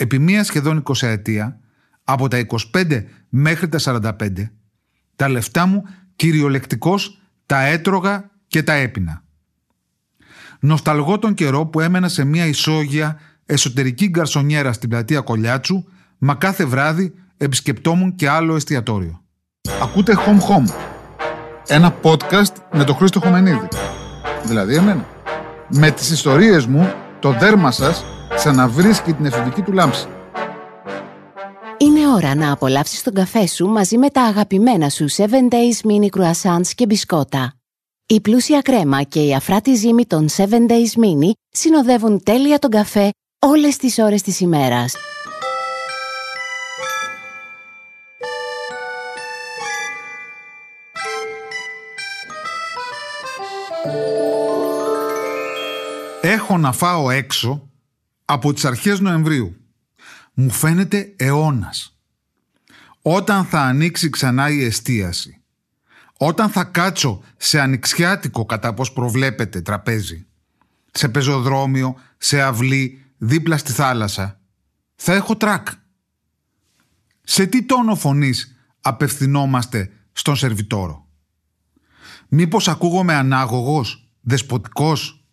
επί μία σχεδόν 20 ετία, από τα 25 μέχρι τα 45, τα λεφτά μου κυριολεκτικώς τα έτρωγα και τα έπινα. Νοσταλγώ τον καιρό που έμενα σε μια ισόγεια εσωτερική γκαρσονιέρα στην πλατεία Κολιάτσου, μα κάθε βράδυ επισκεπτόμουν και άλλο εστιατόριο. Ακούτε Home Home, ένα podcast με τον Χρήστο Χωμενίδη. Δηλαδή εμένα. Με τις ιστορίες μου, το δέρμα σας ξαναβρίσκει την εφηβική του λάμψη. Είναι ώρα να απολαύσεις τον καφέ σου μαζί με τα αγαπημένα σου 7 Days Mini Croissants και μπισκότα. Η πλούσια κρέμα και η αφράτη ζύμη των 7 Days Mini συνοδεύουν τέλεια τον καφέ όλες τις ώρες της ημέρας. Έχω να φάω έξω από τις αρχές Νοεμβρίου. Μου φαίνεται αιώνας. Όταν θα ανοίξει ξανά η εστίαση. Όταν θα κάτσω σε ανοιξιάτικο κατά πώς προβλέπετε τραπέζι. Σε πεζοδρόμιο, σε αυλή, δίπλα στη θάλασσα. Θα έχω τρακ. Σε τι τόνο φωνής απευθυνόμαστε στον σερβιτόρο; Μήπως ακούγομαι ανάγωγος, δεσποτικός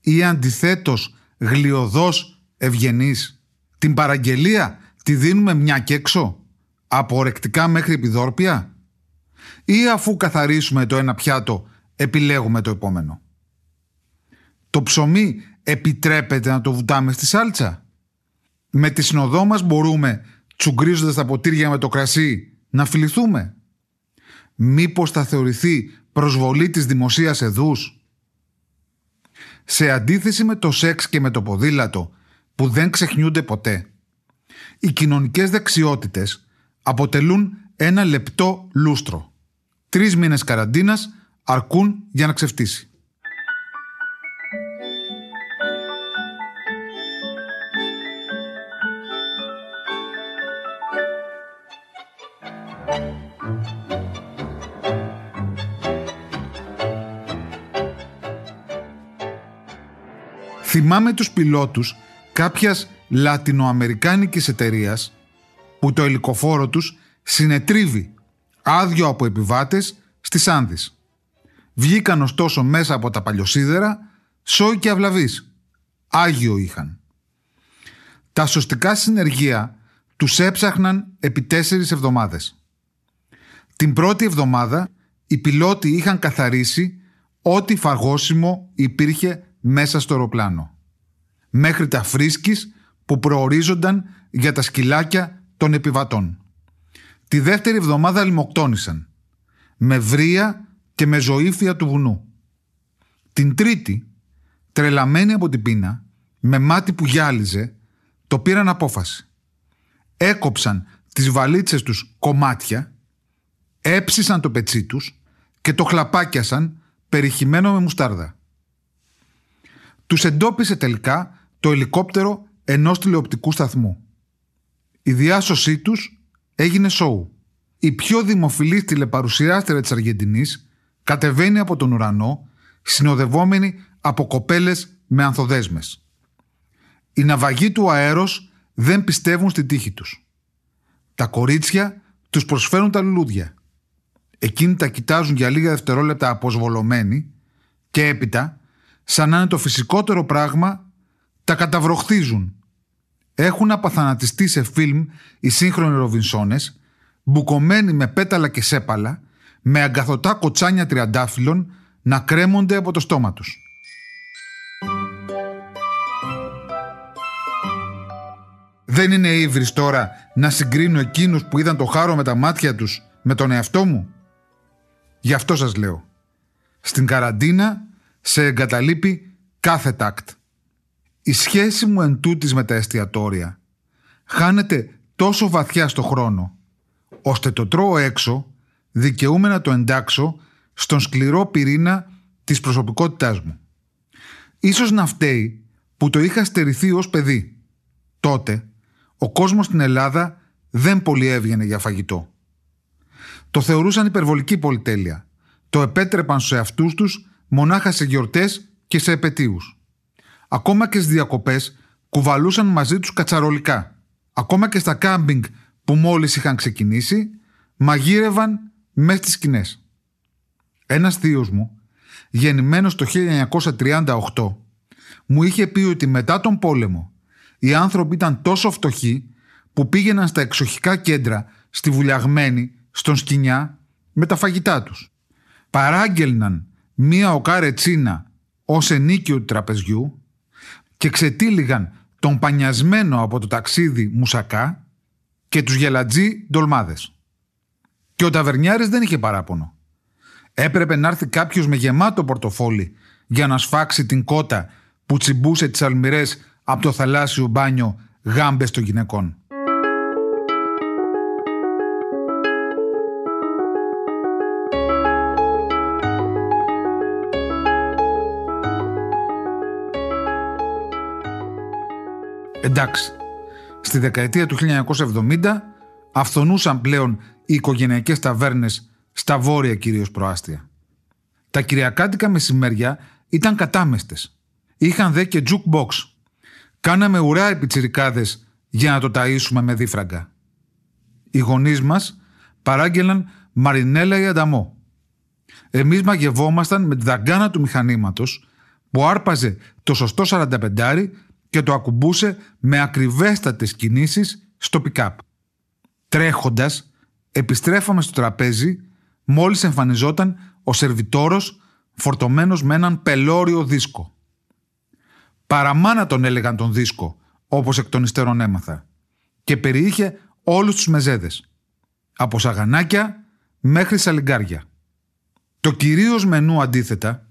ή αντιθέτως γλιωδός ευγενής. Την παραγγελία τη δίνουμε μια και έξω, από ορεκτικά μέχρι επιδόρπια; Ή αφού καθαρίσουμε το ένα πιάτο επιλέγουμε το επόμενο; Το ψωμί επιτρέπεται να το βουτάμε στη σάλτσα; Με τη συνοδό μας μπορούμε, τσουγκρίζοντας τα ποτήρια με το κρασί, να φιληθούμε; Μήπως θα θεωρηθεί προσβολή της δημοσίας εδούς; Σε αντίθεση με το σεξ και με το ποδήλατο που δεν ξεχνιούνται ποτέ, οι κοινωνικές δεξιότητες αποτελούν ένα λεπτό λούστρο. Τρεις μήνες καραντίνας αρκούν για να ξεφτύσει. Θυμάμαι τους πιλότους κάποιας λατινοαμερικάνικης εταιρείας που το ελικοφόρο τους συνετρίβει άδειο από επιβάτες στις Άνδης. Βγήκαν ωστόσο μέσα από τα παλιοσίδερα σόι και αυλαβείς. Άγιο είχαν. Τα σωστικά συνεργεία τους έψαχναν επί τέσσερις εβδομάδες. Την πρώτη εβδομάδα οι πιλότοι είχαν καθαρίσει ό,τι φαγόσιμο υπήρχε μέσα στο αεροπλάνο. Μέχρι τα φρίσκης που προορίζονταν για τα σκυλάκια των επιβατών. Τη δεύτερη εβδομάδα λιμοκτόνησαν. Με βρία και με ζωήφια του βουνού. Την τρίτη, τρελαμένοι από την πείνα, με μάτι που γυάλιζε, το πήραν απόφαση. Έκοψαν τις βαλίτσες τους κομμάτια, έψισαν το πετσί τους και το χλαπάκιασαν περιχυμένο με μουστάρδα. Τους εντόπισε τελικά το ελικόπτερο ενός τηλεοπτικού σταθμού. Η διάσωσή τους έγινε σοου. Η πιο δημοφιλής τηλεπαρουσιάστρια της Αργεντινής κατεβαίνει από τον ουρανό συνοδευόμενη από κοπέλες με ανθοδέσμες. Οι ναυαγοί του αέρος δεν πιστεύουν στη τύχη τους. Τα κορίτσια τους προσφέρουν τα λουλούδια. Εκείνοι τα κοιτάζουν για λίγα δευτερόλεπτα αποσβολωμένοι και έπειτα σαν να είναι το φυσικότερο πράγμα, τα καταβροχθίζουν. Έχουν απαθανατιστεί σε φιλμ οι σύγχρονοι Ροβινσόνες, μπουκωμένοι με πέταλα και σέπαλα, με αγκαθωτά κοτσάνια τριαντάφυλλων να κρέμονται από το στόμα τους. Δεν είναι ύβρις τώρα να συγκρίνω εκείνους που είδαν το χάρο με τα μάτια τους με τον εαυτό μου; Γι' αυτό σας λέω. Στην καραντίνα σε εγκαταλείπει κάθε τάκτ. Η σχέση μου εν τούτης με τα εστιατόρια χάνεται τόσο βαθιά στο χρόνο, ώστε το τρώω έξω δικαιούμαι να το εντάξω στον σκληρό πυρήνα της προσωπικότητάς μου. Ίσως να φταίει που το είχα στερηθεί ως παιδί. Τότε, ο κόσμος στην Ελλάδα δεν πολύ έβγαινε για φαγητό. Το θεωρούσαν υπερβολική πολυτέλεια. Το επέτρεπαν στους εαυτούς τους μονάχα σε γιορτές και σε επαιτίους. Ακόμα και στις διακοπές κουβαλούσαν μαζί τους κατσαρολικά. Ακόμα και στα κάμπινγκ που μόλις είχαν ξεκινήσει, μαγείρευαν μέσα στις σκηνές. Ένας θείος μου, γεννημένος το 1938, μου είχε πει ότι μετά τον πόλεμο οι άνθρωποι ήταν τόσο φτωχοί που πήγαιναν στα εξοχικά κέντρα στη Βουλιαγμένη, στον Σκινιά, με τα φαγητά τους. Παράγγελναν μία οκάρε τσίνα ως ενίκιο του τραπεζιού και ξετύλιγαν τον πανιασμένο από το ταξίδι μουσακά και τους γελατζή ντολμάδες. Και ο ταβερνιάρης δεν είχε παράπονο. Έπρεπε να έρθει κάποιος με γεμάτο πορτοφόλι για να σφάξει την κότα που τσιμπούσε τις αλμυρές από το θαλάσσιο μπάνιο γάμπες των γυναικών. Εντάξει, στη δεκαετία του 1970 αυθονούσαν πλέον οι οικογενειακές ταβέρνες στα βόρεια κυρίως προάστια. Τα κυριακάτικα μεσημέρια ήταν κατάμεστες. Είχαν δε και jukebox. Κάναμε ουρά επιτσιρικάδες για να το ταΐσουμε με δίφραγκα. Οι γονείς μας παράγγελαν μαρινέλα ή ανταμό. Εμείς μαγευόμασταν με τη δαγκάνα του μηχανήματος που άρπαζε το σωστό 45 και το ακουμπούσε με ακριβέστατες κινήσεις στο πικάπ. Τρέχοντας, επιστρέφαμε στο τραπέζι μόλις εμφανιζόταν ο σερβιτόρος φορτωμένος με έναν πελώριο δίσκο. Παραμάνα τον έλεγαν τον δίσκο, όπως εκ των υστέρων έμαθα, και περιείχε όλους τους μεζέδες, από σαγανάκια μέχρι σαλιγκάρια. Το κυρίως μενού αντίθετα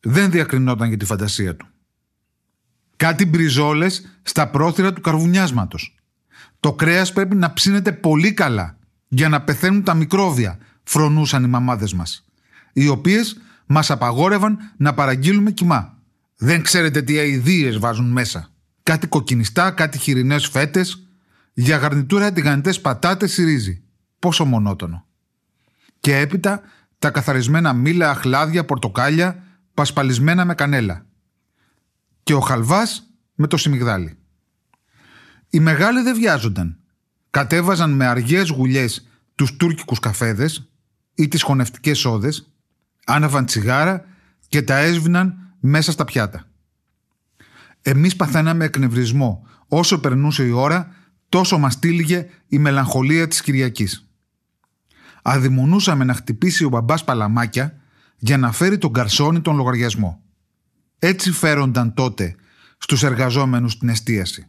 δεν διακρινόταν για τη φαντασία του. Κάτι μπριζόλες στα πρόθυρα του καρβουνιάσματος. Το κρέας πρέπει να ψήνεται πολύ καλά για να πεθαίνουν τα μικρόβια, φρονούσαν οι μαμάδες μας, οι οποίες μας απαγόρευαν να παραγγείλουμε κοιμά. Δεν ξέρετε τι αηδίες βάζουν μέσα. Κάτι κοκκινιστά, κάτι χοιρινές φέτες, για γαρνιτούρα τηγανιτές πατάτες ή ρύζι. Πόσο μονότονο. Και έπειτα τα καθαρισμένα μήλα, αχλάδια, πορτοκάλια, πασπαλισμένα με κανέλα. Και ο χαλβάς με το σιμιγδάλι. Οι μεγάλοι δεν βιάζονταν. Κατέβαζαν με αργές γουλιές τους τουρκικούς καφέδες ή τις χωνευτικές σόδες, άναβαν τσιγάρα και τα έσβηναν μέσα στα πιάτα. Εμείς παθαίναμε εκνευρισμό. Όσο περνούσε η ώρα, τόσο μας τύλιγε η μελαγχολία της Κυριακής. Αδειμονούσαμε να χτυπήσει ο μπαμπάς παλαμάκια για να φέρει τον καρσόνι τον λογαριασμό. Έτσι φέρονταν τότε στους εργαζόμενους την εστίαση.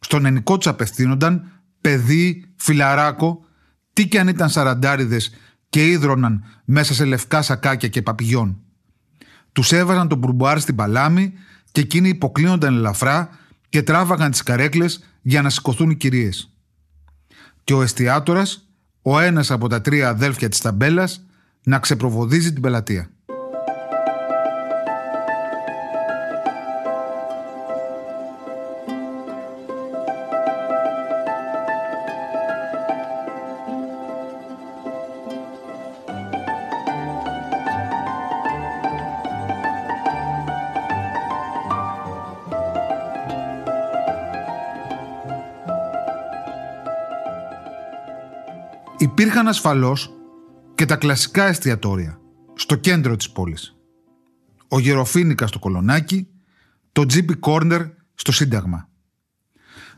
Στον ενικό τους απευθύνονταν παιδί, φιλαράκο, τι κι αν ήταν σαραντάριδες και ίδρωναν μέσα σε λευκά σακάκια και παπηγιών. Τους έβαζαν τον μπουρμπουάρ στην παλάμη και εκείνοι υποκλίνονταν ελαφρά και τράβαγαν τις καρέκλες για να σηκωθούν οι κυρίες. Και ο εστιατόρας, ο ένας από τα τρία αδέλφια της ταμπέλας, να ξεπροβοδίζει την πελατεία. Υπήρχαν ασφαλώς και τα κλασικά εστιατόρια στο κέντρο της πόλης. Ο Γεροφίνικα στο Κολονάκι, το Τζίπι Κόρνερ στο Σύνταγμα.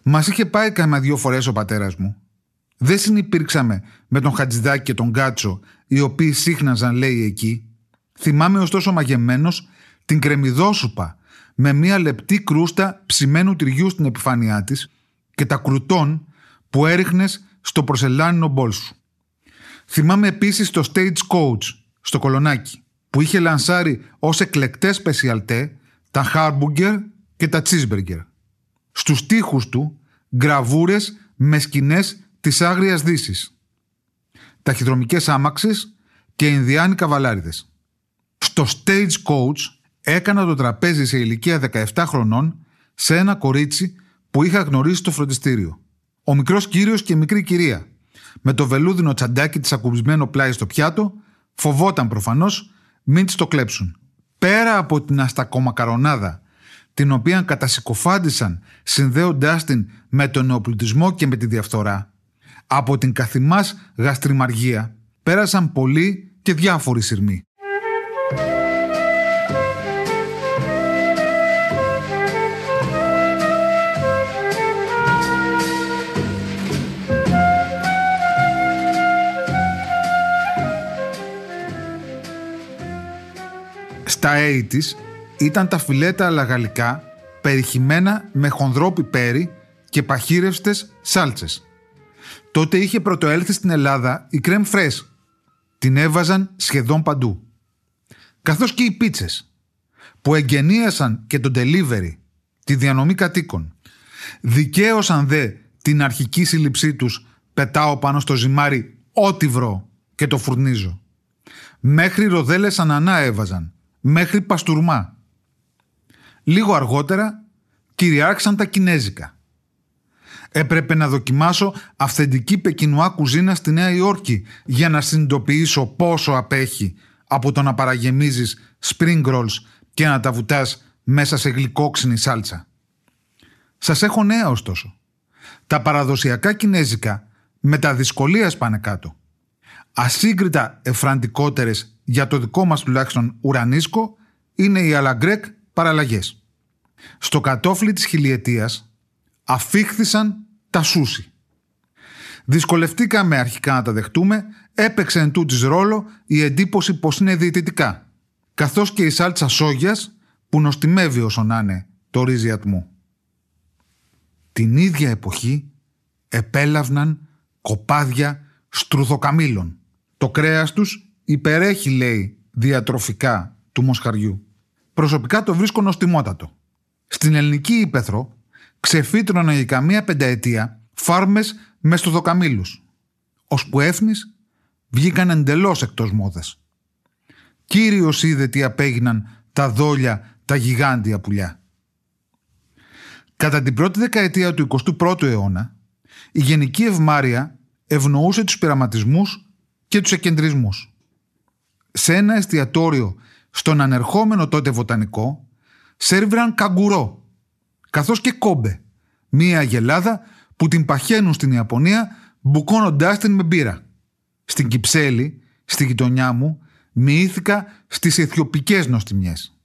Μας είχε πάει κάνα δύο φορές ο πατέρας μου. Δεν συνυπήρξαμε με τον Χατζηδάκη και τον Κάτσο, οι οποίοι σύχναζαν λέει εκεί. Θυμάμαι ωστόσο μαγεμένος την κρεμιδόσουπα με μία λεπτή κρούστα ψημένου τυριού στην επιφάνειά της και τα κρουτών που έριχνες στο προσελάνινο μπολ σου. Θυμάμαι επίσης το Stage Coach στο Κολονάκι που είχε λανσάρει ως εκλεκτές σπεσιαλτέ τα Harburger και τα Cheeseburger. Στους τοίχους του γραβούρες με σκηνές της Άγριας Δύσης. Ταχυδρομικές άμαξες και Ινδιάνοι καβαλάριδες. Στο Stage Coach έκανα το τραπέζι σε ηλικία 17 χρονών σε ένα κορίτσι που είχα γνωρίσει στο φροντιστήριο. Ο μικρός κύριος και η μικρή κυρία με το βελούδινο τσαντάκι της ακουμπισμένο πλάι στο πιάτο, φοβόταν προφανώς μην της το κλέψουν. Πέρα από την αστακομακαρονάδα, την οποία κατασυκοφάντησαν συνδέοντάς την με τον νεοπλουτισμό και με τη διαφθορά, από την καθημάς γαστριμαργία πέρασαν πολλοί και διάφοροι σειρμοί. Στα 80's ήταν τα φιλέτα αλαγαλικά περιχυμένα με χονδρό πιπέρι και παχύρευστες σάλτσες. Τότε είχε πρωτοέλθει στην Ελλάδα η κρέμ φρέσ. Την έβαζαν σχεδόν παντού. Καθώς και οι πίτσες που εγγενίασαν και το delivery, τη διανομή κατοίκων. Δικαίωσαν δε την αρχική σύλληψή τους πετάω πάνω στο ζυμάρι ό,τι βρω και το φουρνίζω. Μέχρι ροδέλες ανανά έβαζαν μέχρι παστούρμα. Λίγο αργότερα κυριάρχησαν τα κινέζικα. Έπρεπε να δοκιμάσω αυθεντική πεκινουά κουζίνα στη Νέα Υόρκη για να συνειδητοποιήσω πόσο απέχει από το να παραγεμίζεις spring rolls και να τα βουτάς μέσα σε γλυκόξινη σάλτσα. Σας έχω νέα ωστόσο. Τα παραδοσιακά κινέζικα με τα δυσκολία πάνε κάτω. Ασύγκριτα εφραντικότερες για το δικό μας τουλάχιστον ουρανίσκο είναι οι αλαγκρέκ παραλλαγές. Στο κατόφλι της χιλιετίας αφήχθησαν τα σούσι. Δυσκολευτήκαμε αρχικά να τα δεχτούμε, έπαιξε εν τούτης ρόλο η εντύπωση πως είναι διαιτητικά, καθώς και η σάλτσα σόγιας που νοστιμεύει όσο να είναι το ρύζι ατμού. Την ίδια εποχή επέλαβναν κοπάδια στρουθοκαμήλων. Το κρέας τους υπερέχει, λέει, διατροφικά του μοσχαριού. Προσωπικά το βρίσκω νοστιμότατο. Στην ελληνική ύπεθρο ξεφύτρωναν για καμία πενταετία φάρμες με στοδοκαμήλους. Ως που έφνης βγήκαν εντελώς εκτός μόδας. Κύριος είδε τι απέγιναν τα δόλια, τα γιγάντια πουλιά. Κατά την πρώτη δεκαετία του 21ου αιώνα, η γενική ευμάρεια ευνοούσε τους πειραματισμούς και τους εκκεντρισμούς σε ένα εστιατόριο στον ανερχόμενο τότε βοτανικό σέρβιραν καγκουρό, καθώς και κόμπε, μία γελάδα που την παχαίνουν στην Ιαπωνία μπουκώνοντάς την με μπύρα. Στην Κυψέλη, στη γειτονιά μου, μοιήθηκα στις αιθιοπικές νοστιμιές.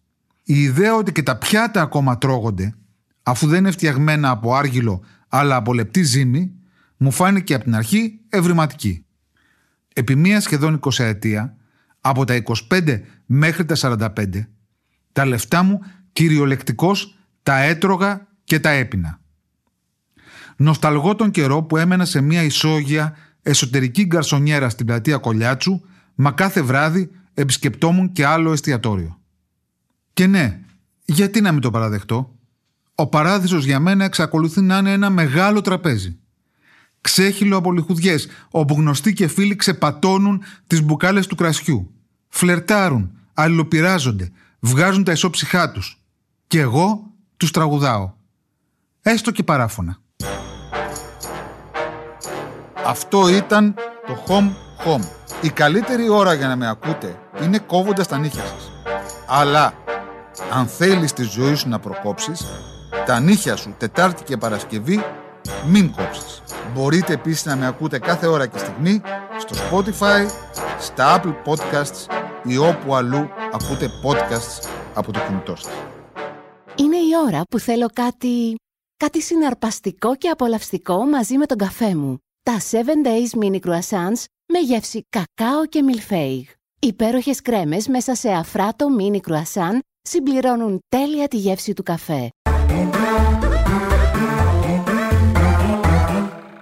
Η ιδέα ότι και τα πιάτα ακόμα τρώγονται, αφού δεν είναι φτιαγμένα από άργυλο αλλά από λεπτή ζύμη, μου φάνηκε από την αρχή ευρηματική. Επί μία σχεδόν 20 ετία, από τα 25 μέχρι τα 45, τα λεφτά μου κυριολεκτικώς τα έτρωγα και τα έπινα. Νοσταλγώ τον καιρό που έμενα σε μια ισόγεια εσωτερική γκαρσονιέρα στην πλατεία Κολιάτσου, μα κάθε βράδυ επισκεπτόμουν και άλλο εστιατόριο. Και ναι, γιατί να μην το παραδεχτώ. Ο παράδεισος για μένα εξακολουθεί να είναι ένα μεγάλο τραπέζι ξέχυλο από λιχουδιές, όπου γνωστοί και φίλοι ξεπατώνουν τις μπουκάλες του κρασιού. Φλερτάρουν, αλληλοπειράζονται, βγάζουν τα ισόψυχά τους. Και εγώ τους τραγουδάω. Έστω και παράφωνα. Αυτό ήταν το Home Home. Η καλύτερη ώρα για να με ακούτε είναι κόβοντας τα νύχια σας. Αλλά, αν θέλεις τη ζωή σου να προκόψεις, τα νύχια σου Τετάρτη και Παρασκευή μην κόψεις. Μπορείτε επίσης να με ακούτε κάθε ώρα και στιγμή στο Spotify, στα Apple Podcasts ή όπου αλλού ακούτε podcasts από το κινητό σας. Είναι η ώρα που θέλω κάτι... κάτι συναρπαστικό και απολαυστικό μαζί με τον καφέ μου. Τα 7 Days Mini Croissants με γεύση κακάο και μιλφέιγ. Υπέροχες κρέμες μέσα σε αφράτο mini croissant συμπληρώνουν τέλεια τη γεύση του καφέ.